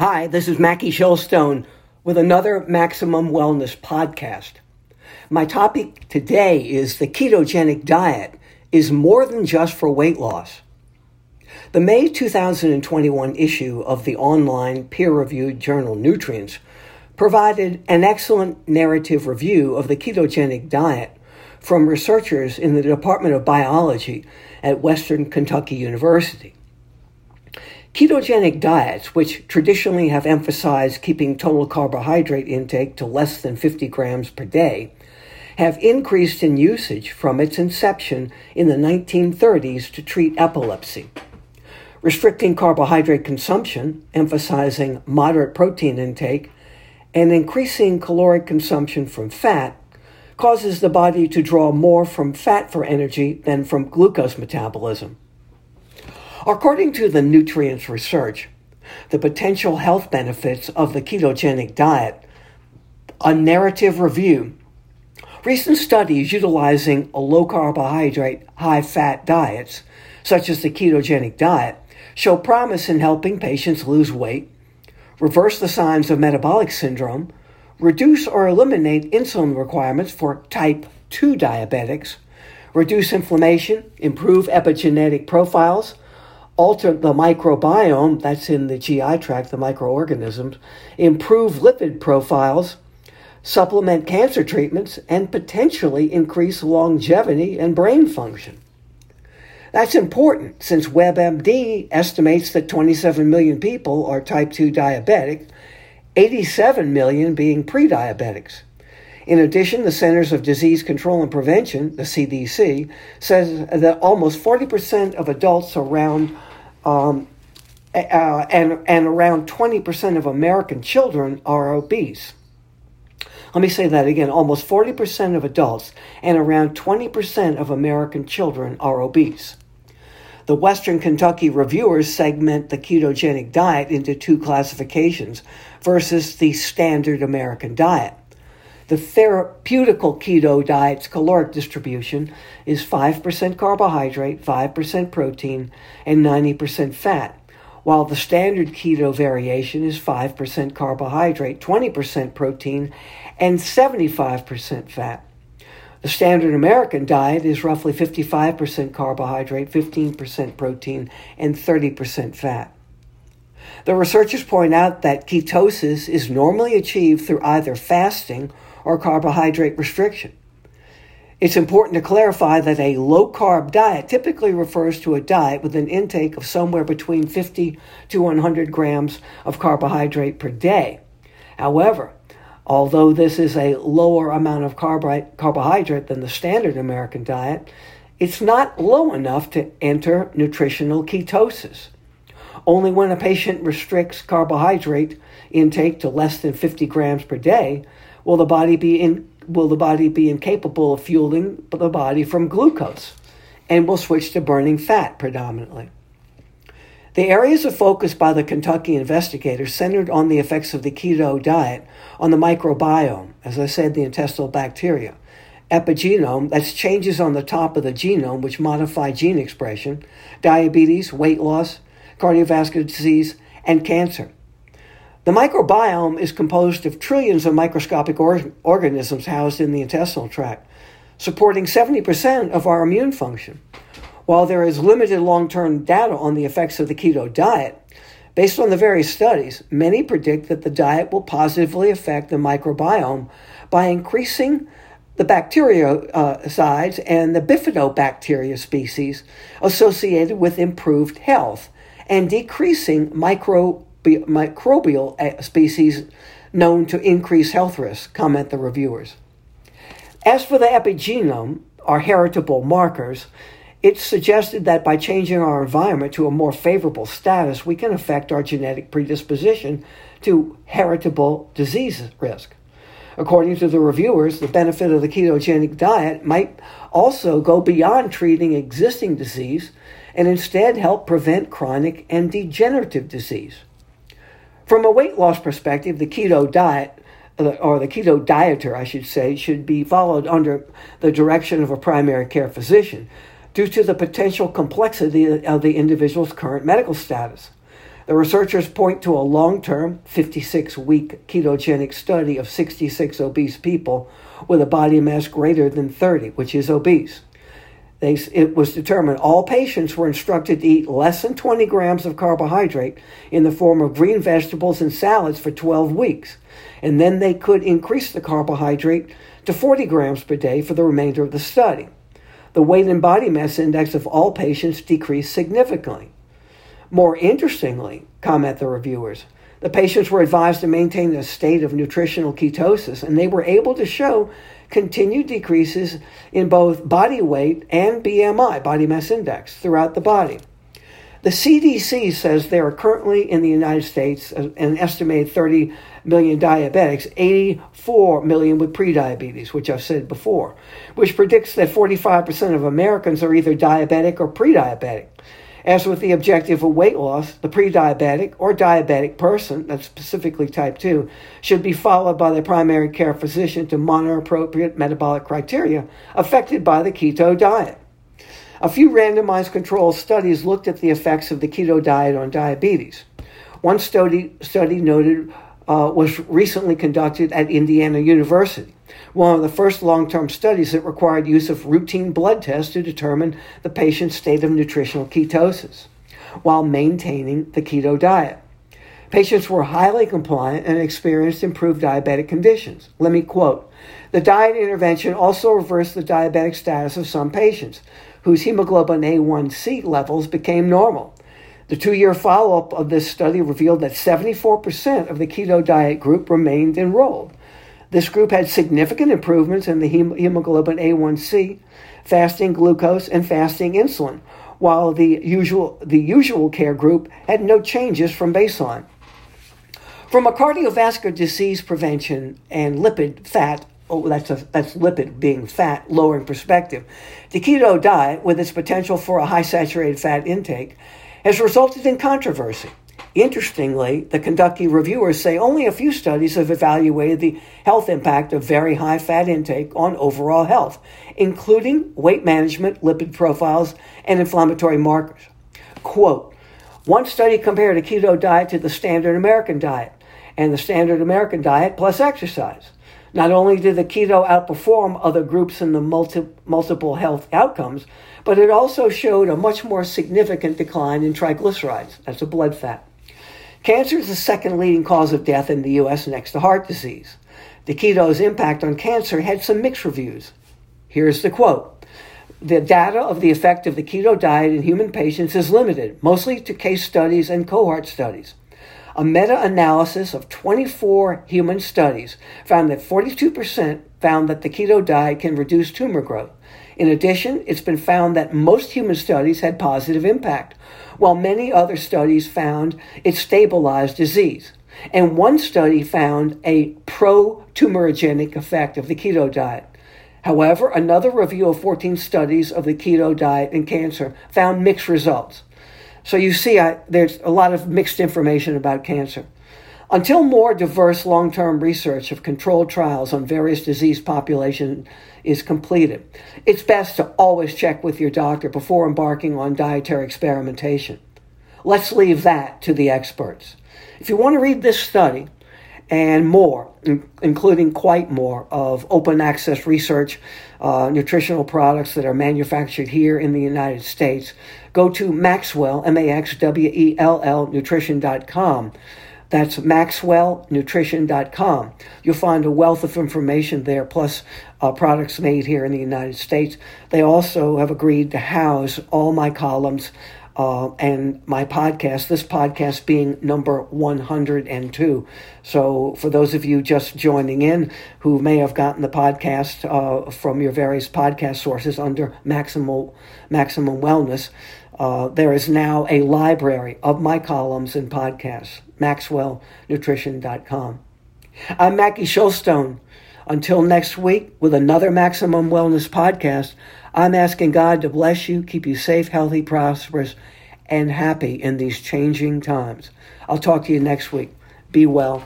Hi, this is Mackie Shilstone with another Maximum Wellness podcast. My topic today is the ketogenic diet is more than just for weight loss. The May 2021 issue of the online peer reviewed journal Nutrients provided an excellent narrative review of the ketogenic diet from researchers in the Department of Biology at Western Kentucky University. Ketogenic diets, which traditionally have emphasized keeping total carbohydrate intake to less than 50 grams per day, have increased in usage from its inception in the 1930s to treat epilepsy. Restricting carbohydrate consumption, emphasizing moderate protein intake, and increasing caloric consumption from fat causes the body to draw more from fat for energy than from glucose metabolism. According to the nutrients research, the potential health benefits of the ketogenic diet, a narrative review, recent studies utilizing a low carbohydrate, high fat diets, such as the ketogenic diet, show promise in helping patients lose weight, reverse the signs of metabolic syndrome, reduce or eliminate insulin requirements for type 2 diabetics, reduce inflammation, improve epigenetic profiles, alter the microbiome, that's in the GI tract, the microorganisms, improve lipid profiles, supplement cancer treatments, and potentially increase longevity and brain function. That's important since WebMD estimates that 27 million people are type 2 diabetic, 87 million being pre-diabetics. In addition, the Centers of Disease Control and Prevention, the CDC, says that almost 40% of adults around um, uh, and, and around 20% of American children are obese. Let me say that again. Almost 40% of adults and around 20% of American children are obese. The Western Kentucky reviewers segment the ketogenic diet into two classifications versus the standard American diet. The therapeutical keto diet's caloric distribution is 5% carbohydrate, 5% protein, and 90% fat, while the standard keto variation is 5% carbohydrate, 20% protein, and 75% fat. The standard American diet is roughly 55% carbohydrate, 15% protein, and 30% fat. The researchers point out that ketosis is normally achieved through either fasting or carbohydrate restriction. It's important to clarify that a low carb diet typically refers to a diet with an intake of somewhere between 50 to 100 grams of carbohydrate per day. However, although this is a lower amount of carbohydrate than the standard American diet, it's not low enough to enter nutritional ketosis. Only when a patient restricts carbohydrate intake to less than 50 grams per day will the body be in will the body be incapable of fueling the body from glucose and will switch to burning fat predominantly. The areas of focus by the Kentucky investigators centered on the effects of the keto diet on the microbiome, as I said, the intestinal bacteria, epigenome, that's changes on the top of the genome which modify gene expression, diabetes, weight loss, cardiovascular disease, and cancer. The microbiome is composed of trillions of microscopic or- organisms housed in the intestinal tract, supporting 70% of our immune function. While there is limited long term data on the effects of the keto diet, based on the various studies, many predict that the diet will positively affect the microbiome by increasing the Bacteroides uh, and the bifidobacteria species associated with improved health and decreasing micro microbial uh, species known to increase health risks, comment the reviewers. As for the epigenome, our heritable markers, it's suggested that by changing our environment to a more favorable status, we can affect our genetic predisposition to heritable disease risk. According to the reviewers, the benefit of the ketogenic diet might also go beyond treating existing disease and instead help prevent chronic and degenerative disease. From a weight loss perspective, the keto diet, uh, or the keto dieter, I should say, should be followed under the direction of a primary care physician due to the potential complexity of the individual's current medical status. The researchers point to a long term, 56 week ketogenic study of 66 obese people with a body mass greater than 30, which is obese. They, it was determined all patients were instructed to eat less than 20 grams of carbohydrate in the form of green vegetables and salads for 12 weeks, and then they could increase the carbohydrate to 40 grams per day for the remainder of the study. The weight and body mass index of all patients decreased significantly. More interestingly, comment the reviewers, the patients were advised to maintain a state of nutritional ketosis, and they were able to show continued decreases in both body weight and BMI, body mass index, throughout the body. The CDC says there are currently in the United States uh, an estimated 30 million diabetics, 84 million with prediabetes, which I've said before, which predicts that 45% of Americans are either diabetic or prediabetic. As with the objective of weight loss, the pre diabetic or diabetic person, that's specifically type 2, should be followed by the primary care physician to monitor appropriate metabolic criteria affected by the keto diet. A few randomized controlled studies looked at the effects of the keto diet on diabetes. One study, study noted uh, was recently conducted at Indiana University one of the first long term studies that required use of routine blood tests to determine the patient's state of nutritional ketosis while maintaining the keto diet. Patients were highly compliant and experienced improved diabetic conditions. Let me quote The diet intervention also reversed the diabetic status of some patients whose hemoglobin A1C levels became normal. The two year follow up of this study revealed that 74% of the keto diet group remained enrolled. This group had significant improvements in the hemoglobin A1C, fasting glucose, and fasting insulin, while the usual, the usual care group had no changes from baseline. From a cardiovascular disease prevention and lipid fat, oh, that's, a, that's lipid being fat lowering perspective, the keto diet, with its potential for a high saturated fat intake, has resulted in controversy. Interestingly, the Kentucky reviewers say only a few studies have evaluated the health impact of very high fat intake on overall health, including weight management, lipid profiles, and inflammatory markers. Quote One study compared a keto diet to the standard American diet and the standard American diet plus exercise. Not only did the keto outperform other groups in the multi- multiple health outcomes, but it also showed a much more significant decline in triglycerides, that's a blood fat. Cancer is the second leading cause of death in the U.S. next to heart disease. The keto's impact on cancer had some mixed reviews. Here's the quote The data of the effect of the keto diet in human patients is limited, mostly to case studies and cohort studies. A meta analysis of 24 human studies found that 42% found that the keto diet can reduce tumor growth. In addition, it's been found that most human studies had positive impact, while many other studies found it stabilized disease. And one study found a pro tumorigenic effect of the keto diet. However, another review of 14 studies of the keto diet in cancer found mixed results. So you see, I, there's a lot of mixed information about cancer. Until more diverse long term research of controlled trials on various disease populations is completed. It's best to always check with your doctor before embarking on dietary experimentation. Let's leave that to the experts. If you want to read this study and more, including quite more of open access research, uh, nutritional products that are manufactured here in the United States, go to Maxwell, M A X W E L L, nutrition.com. That's maxwellnutrition.com. You'll find a wealth of information there, plus uh, products made here in the United States. They also have agreed to house all my columns uh, and my podcast, this podcast being number 102. So, for those of you just joining in who may have gotten the podcast uh, from your various podcast sources under Maximal, Maximum Wellness, uh, there is now a library of my columns and podcasts, maxwellnutrition.com. I'm Mackie Shilstone. Until next week with another Maximum Wellness podcast, I'm asking God to bless you, keep you safe, healthy, prosperous, and happy in these changing times. I'll talk to you next week. Be well.